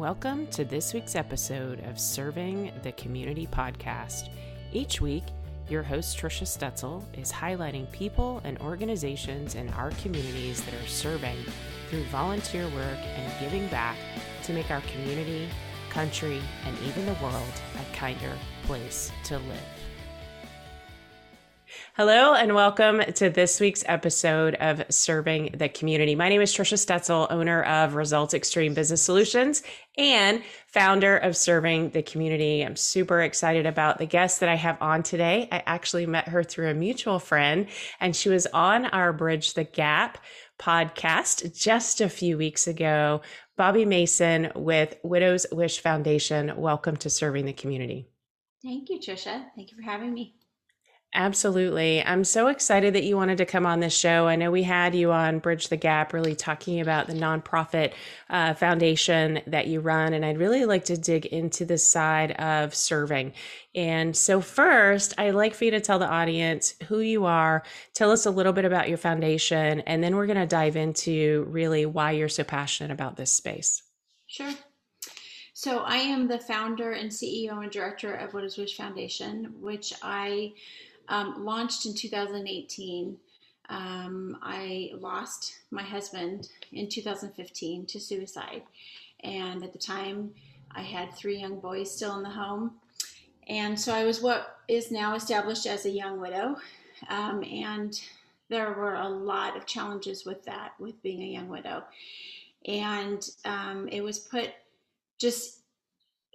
Welcome to this week's episode of Serving the Community podcast. Each week, your host, Trisha Stetzel, is highlighting people and organizations in our communities that are serving through volunteer work and giving back to make our community, country, and even the world a kinder place to live. Hello and welcome to this week's episode of Serving the Community. My name is Trisha Stetzel, owner of Results Xtreme Business Solutions and founder of Serving the Community. I'm super excited about the guest that I have on today. I actually met her through a mutual friend and she was on our Bridge the Gap podcast just a few weeks ago. Bobbi Mason with Widows Wish Foundation. Welcome to Serving the Community. Thank you, Trisha. Thank you for having me. Absolutely. I'm so excited that you wanted to come on this show. I know we had you on Bridge the Gap, really talking about the nonprofit uh, foundation that you run. And I'd really like to dig into the side of serving. And so, first, I'd like for you to tell the audience who you are, tell us a little bit about your foundation, and then we're going to dive into really why you're so passionate about this space. Sure. So, I am the founder and CEO and director of Widow's Wish Foundation, which I um, launched in 2018. Um, I lost my husband in 2015 to suicide. And at the time, I had three young boys still in the home. And so I was what is now established as a young widow. Um, and there were a lot of challenges with that, with being a young widow. And um, it was put just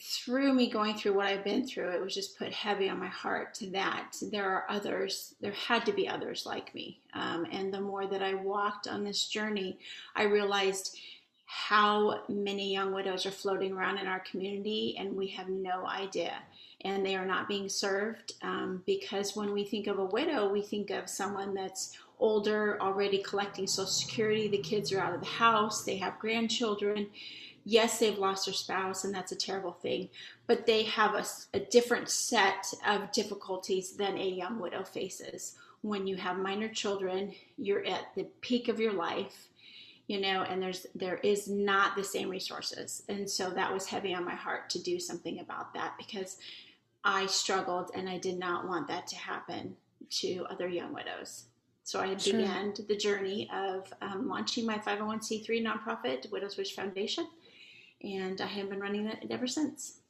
through me going through what I've been through, it was just put heavy on my heart to that there are others, there had to be others like me. Um, and the more that I walked on this journey, I realized how many young widows are floating around in our community, and we have no idea. And they are not being served um, because when we think of a widow, we think of someone that's older, already collecting Social Security. The kids are out of the house, they have grandchildren yes, they've lost their spouse, and that's a terrible thing, but they have a, a different set of difficulties than a young widow faces. When you have minor children, you're at the peak of your life you know and there's there is not the same resources and so that was heavy on my heart to do something about that because i struggled and i did not want that to happen to other young widows so i sure. began the journey of um, launching my 501c3 nonprofit widows wish foundation and I have been running it ever since.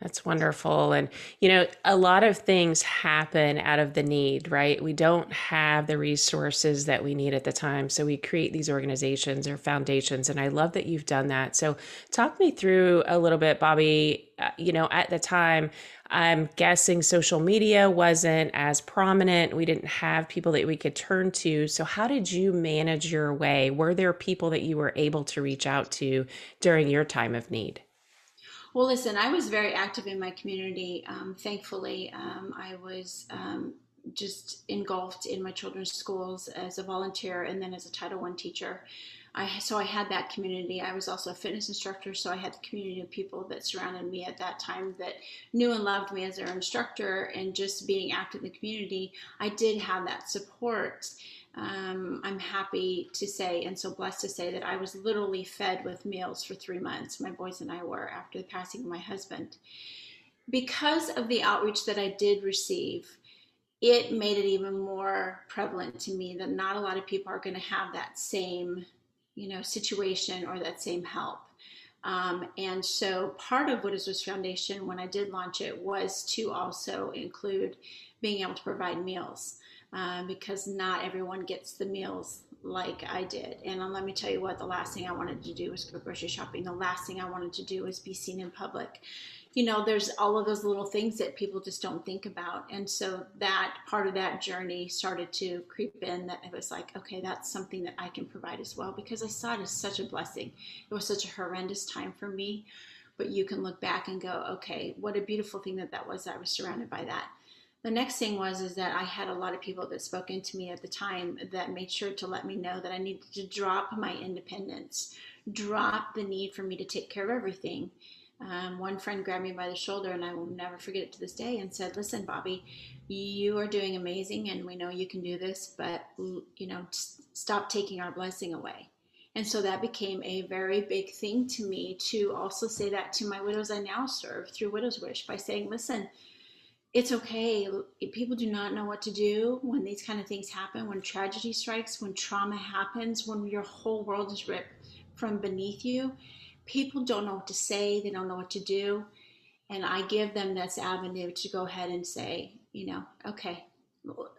That's wonderful. And, you know, a lot of things happen out of the need, right? We don't have the resources that we need at the time. So we create these organizations or foundations. And I love that you've done that. So talk me through a little bit, Bobbi. Uh, you know, at the time, I'm guessing social media wasn't as prominent. We didn't have people that we could turn to. So, how did you manage your way? Were there people that you were able to reach out to during your time of need? Well, listen, I was very active in my community. Um, thankfully, um, I was um, just engulfed in my children's schools as a volunteer and then as a Title I teacher. I, so I had that community. I was also a fitness instructor, so I had the community of people that surrounded me at that time that knew and loved me as their instructor. And just being active in the community, I did have that support um, I'm happy to say and so blessed to say that I was literally fed with meals for three months. My boys and I were after the passing of my husband. Because of the outreach that I did receive, it made it even more prevalent to me that not a lot of people are going to have that same, you know, situation or that same help. Um, and so part of Widows Wish Foundation, when I did launch it, was to also include being able to provide meals uh, because not everyone gets the meals like I did. And uh, let me tell you what, the last thing I wanted to do was go grocery shopping. The last thing I wanted to do was be seen in public. You know, there's all of those little things that people just don't think about. And so that part of that journey started to creep in that it was like, okay, that's something that I can provide as well because I saw it as such a blessing. It was such a horrendous time for me. But you can look back and go, okay, what a beautiful thing that that was. I was surrounded by that the next thing was is that I had a lot of people that spoke into me at the time that made sure to let me know that I needed to drop my independence, drop the need for me to take care of everything. Um, one friend grabbed me by the shoulder, and I will never forget it to this day, and said, "Listen, Bobbi, you are doing amazing, and we know you can do this, but you know, stop taking our blessing away." And so that became a very big thing to me to also say that to my widows I now serve through Widows Wish by saying, listen, it's okay. People do not know what to do when these kind of things happen, when tragedy strikes, when trauma happens, when your whole world is ripped from beneath you. People don't know what to say, they don't know what to do. And I give them this avenue to go ahead and say, you know, okay,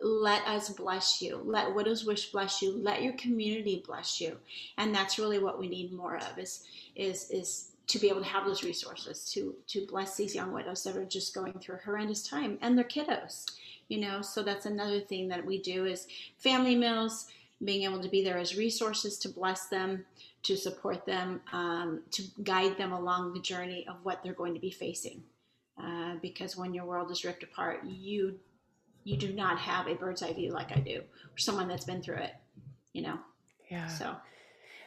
let us bless you. Let Widows Wish bless you. Let your community bless you. And that's really what we need more of is is is to be able to have those resources to to bless these young widows that are just going through a horrendous time and their kiddos. You know, so that's another thing that we do is family meals, being able to be there as resources to bless them, to support them, um, to guide them along the journey of what they're going to be facing. Uh, because when your world is ripped apart, you you do not have a bird's eye view like I do, or someone that's been through it, you know. Yeah. So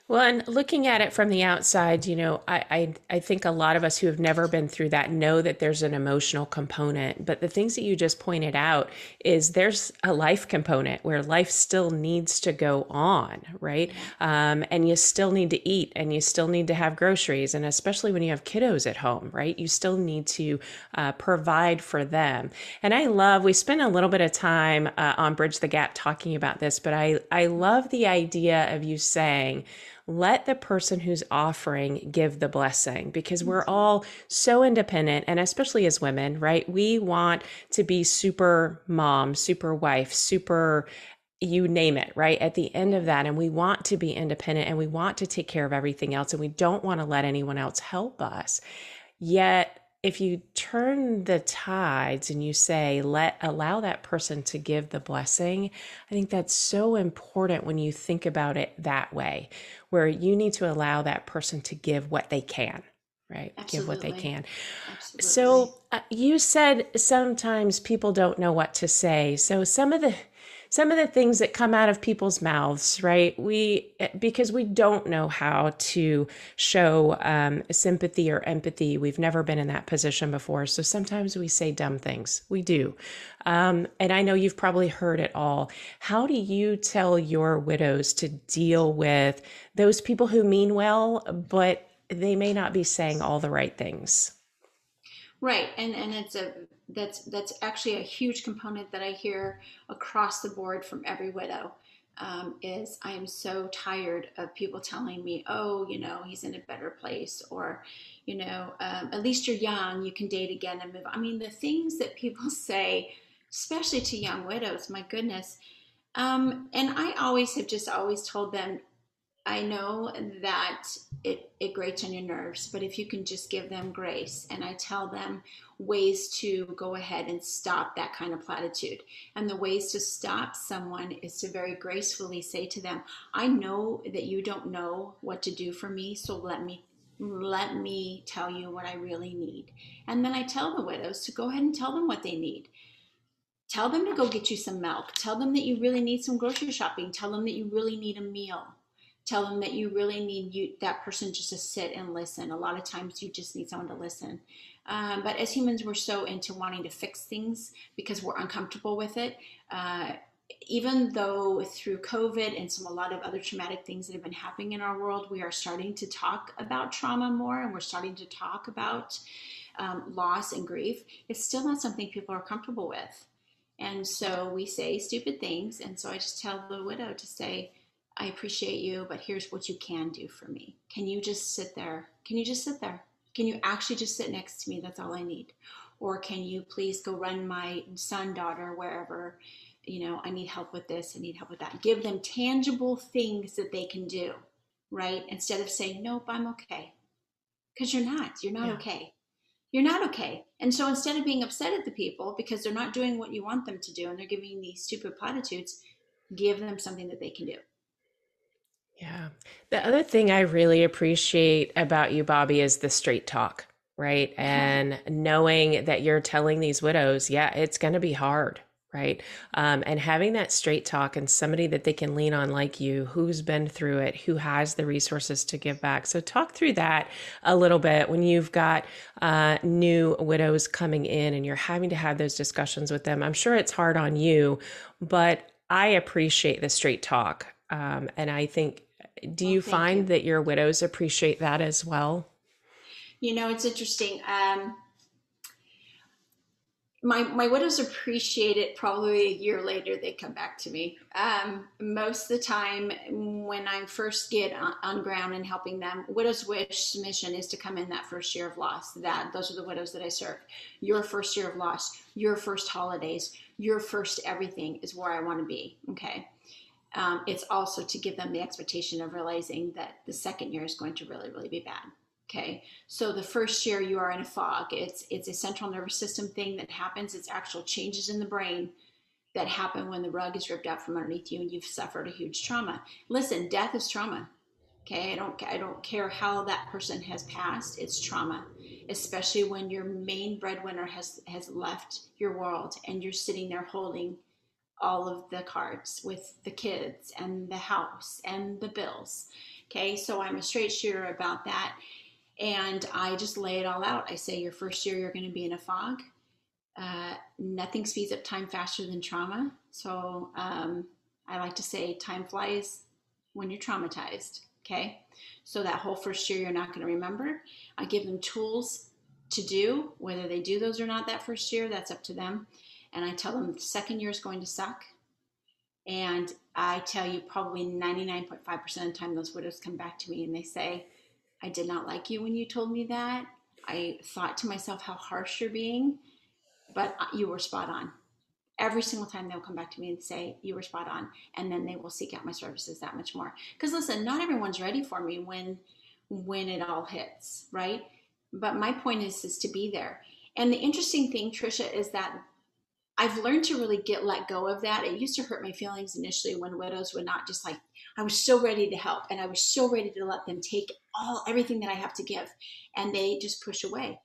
well, and looking at it from the outside, you know, I, I, I think a lot of us who have never been through that know that there's an emotional component. But the things that you just pointed out is there's a life component where life still needs to go on, right? Um, and you still need to eat, and you still need to have groceries, and especially when you have kiddos at home, right? You still need to uh, provide for them. And I love we spent a little bit of time uh, on Bridge the Gap talking about this, but I I love the idea of you saying let the person who's offering give the blessing because we're mm-hmm. all so independent and especially as women right we want to be super mom super wife super you name it, right? At the end of that, and we want to be independent and we want to take care of everything else, and we don't want to let anyone else help us. Yet, if you turn the tides and you say let allow that person to give the blessing i think that's so important when you think about it that way where you need to allow that person to give what they can right Absolutely. give what they can Absolutely. so uh, you said sometimes people don't know what to say so some of the some of the things that come out of people's mouths, right? We, because we don't know how to show um, sympathy or empathy. We've never been in that position before. So sometimes we say dumb things. We do. Um, and I know you've probably heard it all. How do you tell your widows to deal with those people who mean well, but they may not be saying all the right things? Right. And, and it's a, that's that's actually a huge component that I hear across the board from every widow. Um, is I am so tired of people telling me, oh, you know, he's in a better place, or, you know, um, at least you're young, you can date again and move. I mean, the things that people say, especially to young widows, my goodness. Um, and I always have just always told them, I know that it, it grates on your nerves, but if you can just give them grace, and I tell them ways to go ahead and stop that kind of platitude. And the ways to stop someone is to very gracefully say to them, I know that you don't know what to do for me, so let me let me tell you what I really need. And then I tell the widows to go ahead and tell them what they need. Tell them to go get you some milk. Tell them that you really need some grocery shopping. Tell them that you really need a meal tell them that you really need you that person just to sit and listen. A lot of times you just need someone to listen. Um, but as humans we're so into wanting to fix things because we're uncomfortable with it. Uh, even though through covid and some a lot of other traumatic things that have been happening in our world we are starting to talk about trauma more and we're starting to talk about um, loss and grief it's still not something people are comfortable with. And so we say stupid things. And so i just tell the widow to say I appreciate you, but here's what you can do for me. Can you just sit there? Can you just sit there? Can you actually just sit next to me? That's all I need. Or can you please go run my son, daughter, wherever? You know, I need help with this, I need help with that. Give them tangible things that they can do, right? Instead of saying, nope, I'm okay. Because you're not. You're not yeah. okay. You're not okay. And so instead of being upset at the people because they're not doing what you want them to do and they're giving these stupid platitudes, give them something that they can do. Yeah. The other thing I really appreciate about you, Bobbi, is the straight talk, right? And knowing that you're telling these widows, yeah, it's going to be hard, right? Um, and having that straight talk and somebody that they can lean on like you, who's been through it, who has the resources to give back. So, talk through that a little bit when you've got uh, new widows coming in and you're having to have those discussions with them. I'm sure it's hard on you, but I appreciate the straight talk. Um, and I think do you find you. that your widows appreciate that as well? You know, it's interesting. Um, my my widows appreciate it probably a year later they come back to me um, most of the time when i first get on, on, ground and helping them widows wish mission is to come in that first year of loss that those are the widows that i serve your first year of loss your first holidays your first everything is where i want to be okay um, it's also to give them the expectation of realizing that the second year is going to really really be bad Okay, so the first year you are in a fog. It's it's a central nervous system thing that happens. It's actual changes in the brain that happen when the rug is ripped out from underneath you and you've suffered a huge trauma. Listen, death is trauma. Okay, I don't I don't care how that person has passed. It's trauma, especially when your main breadwinner has has left your world and you're sitting there holding all of the cards with the kids and the house and the bills. Okay, so I'm a straight shooter about that and I just lay it all out. I say, your first year, you're going to be in a fog. Uh, nothing speeds up time faster than trauma. So um, I like to say, time flies when you're traumatized. Okay. So that whole first year, you're not going to remember. I give them tools to do, whether they do those or not that first year, that's up to them. And I tell them the second year is going to suck. And I tell you, probably 99.5% of the time, those widows come back to me and they say, I did not like you when you told me that. I thought to myself how harsh you're being, but uh, you were spot on. Every single time they'll come back to me and say, You were spot on. And then they will seek out my services that much more. Because listen, not everyone's ready for me when when it all hits, right? But my point is is to be there. And the interesting thing, Trisha, is that I've learned to really get let go of that. It used to hurt my feelings initially when widows would not just like I was so ready to help and I was so ready to let them take all everything that I have to give and they just push away.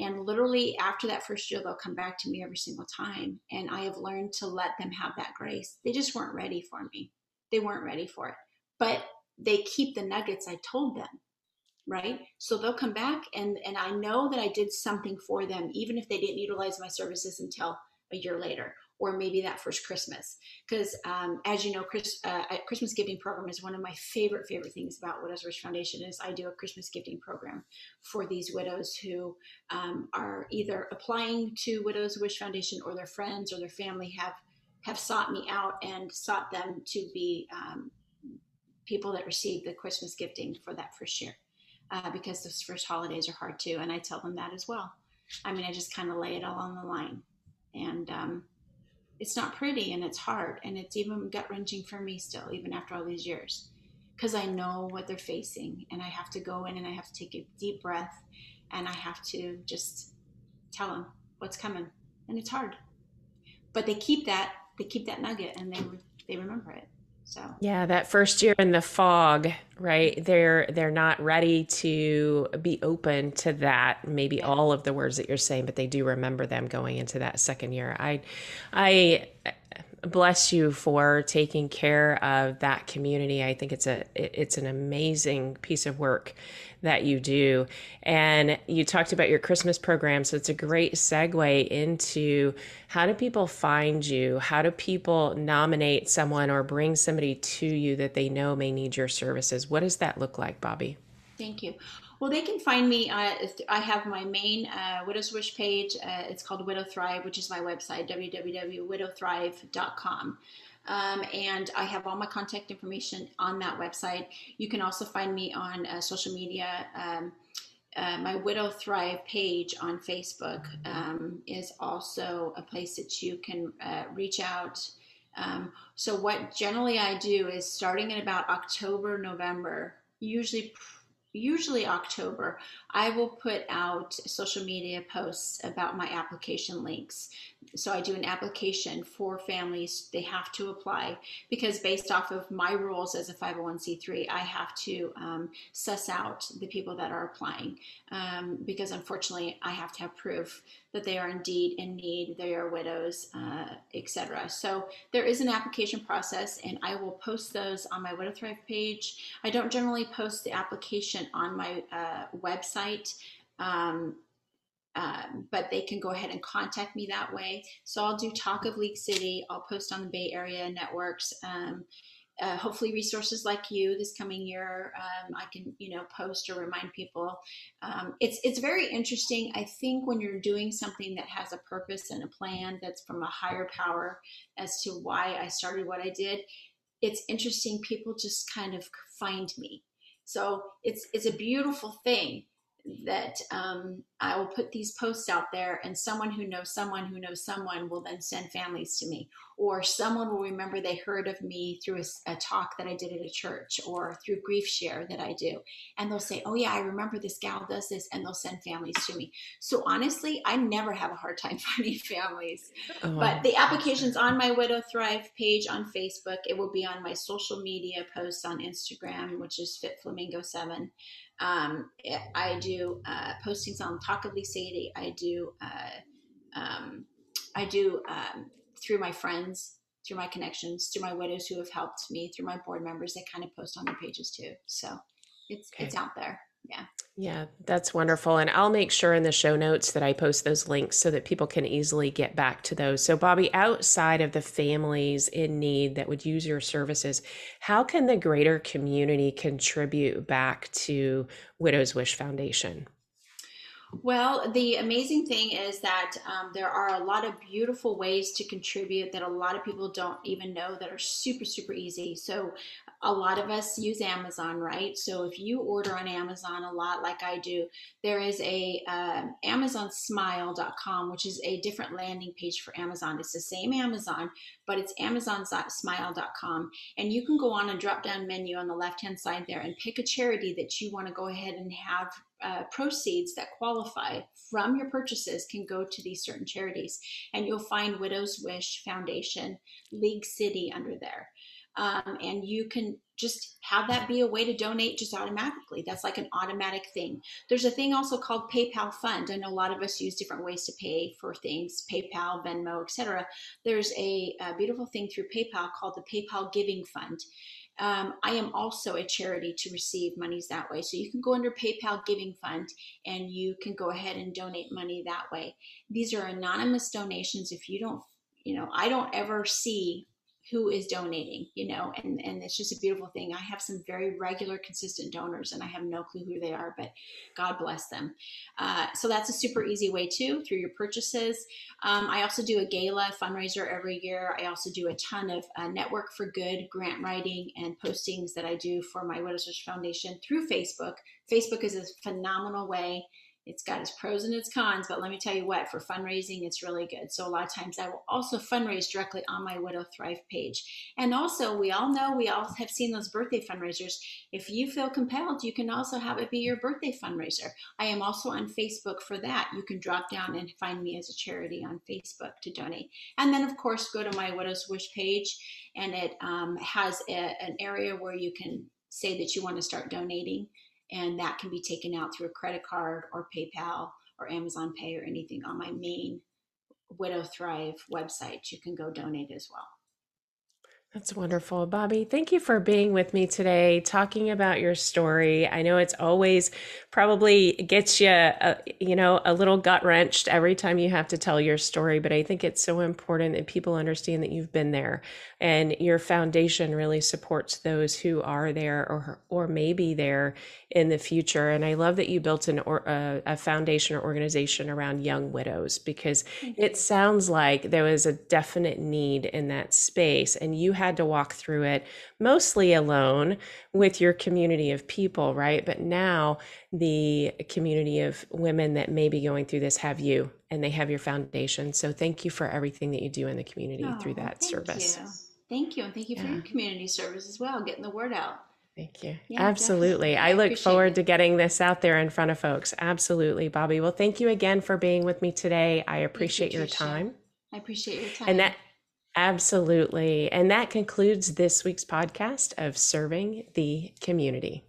And literally after that first year they'll come back to me every single time and I have learned to let them have that grace. They just weren't ready for me. They weren't ready for it. But they keep the nuggets I told them. Right? So they'll come back and and I know that I did something for them even if they didn't utilize my services until a year later or maybe that first Christmas. Because um, as you know, Chris, uh, Christmas giving program is one of my favorite favorite things about Widows Wish Foundation is I do a Christmas gifting program for these widows who um, are either applying to Widows Wish Foundation or their friends or their family have have sought me out and sought them to be um, people that receive the Christmas gifting for that first year. Uh, because those first holidays are hard too, and I tell them that as well. I mean, I just kind of lay it all on the line, and um, it's not pretty and it's hard and it's even gut wrenching for me still, even after all these years, because I know what they're facing and I have to go in and I have to take a deep breath and I have to just tell them what's coming, and it's hard. But they keep that they keep that nugget and they they remember it. So yeah, that first year in the fog, right? They're they're not ready to be open to that. Maybe all of the words that you're saying, but they do remember them going into that second year. I, I bless you for taking care of that community. I think it's a it's an amazing piece of work that you do. And you talked about your Christmas program, so it's a great segue into how do people find you? How do people nominate someone or bring somebody to you that they know may need your services? What does that look like, Bobbi? Thank you. Well, they can find me. Uh, I have my main uh, Widow's Wish page. Uh, it's called Widow Thrive, which is my website, www.widowthrive.com. Um, and I have all my contact information on that website. You can also find me on uh, social media. Um, uh, my Widow Thrive page on Facebook um, is also a place that you can uh, reach out. Um, so, what generally I do is starting in about October, November, usually usually October, I will put out social media posts about my application links. So I do an application for families. They have to apply because based off of my rules as a 501c3, I have to um, suss out the people that are applying um, because unfortunately I have to have proof that they are indeed in need, they are widows, uh, etc. So there is an application process, and I will post those on my Widow Thrive page. I don't generally post the application on my uh, website. Um, uh, but they can go ahead and contact me that way. So I'll do Talk of League City. I'll post on the Bay Area networks. Um, uh, hopefully resources like you this coming year um, i can you know post or remind people um, it's it's very interesting i think when you're doing something that has a purpose and a plan that's from a higher power as to why i started what i did it's interesting people just kind of find me so it's it's a beautiful thing that um, I will put these posts out there, and someone who knows someone who knows someone will then send families to me, or someone will remember they heard of me through a, a, talk that I did at a church, or through grief share that I do, and they'll say, "Oh yeah, I remember this gal does this," and they'll send families to me. So honestly, I never have a hard time finding families. Oh, but the application's on my Widow Thrive page on Facebook. It will be on my social media posts on Instagram, which is Fit Flamingo Seven. Um, I do uh, postings on Talk of League City. I do uh, um, I do um, through my friends, through my connections, through my widows who have helped me, through my board members. They kind of post on their pages too. So it's okay. it's out there. Yeah. Yeah, that's wonderful. And I'll make sure in the show notes that I post those links so that people can easily get back to those. So, Bobbi, outside of the families in need that would use your services, how can the greater community contribute back to Widow's Wish Foundation? Well, the amazing thing is that um, there are a lot of beautiful ways to contribute that a lot of people don't even know that are super, super easy. So, a lot of us use Amazon, right? So, if you order on Amazon a lot, like I do, there is a uh, AmazonSmile.com, which is a different landing page for Amazon. It's the same Amazon, but it's AmazonSmile.com, and you can go on a drop down menu on the left hand side there and pick a charity that you want to go ahead and have uh, proceeds that qualify from your purchases can go to these certain charities. And you'll find Widow's Wish Foundation, League City under there. Um, and you can just have that be a way to donate just automatically. That's like an automatic thing. There's a thing also called PayPal Fund. I know a lot of us use different ways to pay for things, PayPal, Venmo, etc. There's a, a beautiful thing through PayPal called the PayPal Giving Fund. Um, I am also a charity to receive monies that way. So you can go under PayPal Giving Fund and you can go ahead and donate money that way. These are anonymous donations. If you don't, you know, I don't ever see who is donating, you know, and, and it's just a beautiful thing. I have some very regular, consistent donors, and I have no clue who they are, but God bless them. Uh, so that's a super easy way too through your purchases. Um, I also do a gala fundraiser every year. I also do a ton of uh, Network for Good grant writing and postings that I do for my Widow's Foundation through Facebook. Facebook is a phenomenal way it's got its pros and its cons, but let me tell you what, for fundraising, it's really good. So a lot of times I will also fundraise directly on my Widow Thrive page. And also, we all know, we all have seen those birthday fundraisers. If you feel compelled, you can also have it be your birthday fundraiser. I am also on Facebook for that. You can drop down and find me as a charity on Facebook to donate. And then, of course, go to my Widow's Wish page, and it um, has a, an area where you can say that you want to start donating and that can be taken out through a credit card or PayPal or Amazon Pay or anything on my main Widow Thrive website. You can go donate as well. That's wonderful. Bobbi, thank you for being with me today, talking about your story. I know it's always probably gets you, a, uh, you know, a little gut wrenched every time you have to tell your story, but I think it's so important that people understand that you've been there and your foundation really supports those who are there or or may be there in the future. And I love that you built an or, a, a foundation or organization around young widows because it sounds like there was a definite need in that space and you had to walk through it mostly alone with your community of people, right? But now the community of women that may be going through this have you and they have your foundation. So thank you for everything that you do in the community oh, through that thank service. You. Thank you. And thank you for yeah. your community service as well, getting the word out. Thank you. Yeah, Absolutely. I, I look forward it. to getting this out there in front of folks. Absolutely, Bobbi. Well, thank you again for being with me today. I appreciate you, your time. I appreciate your time. And that Absolutely. And that concludes this week's podcast of Serving the Community.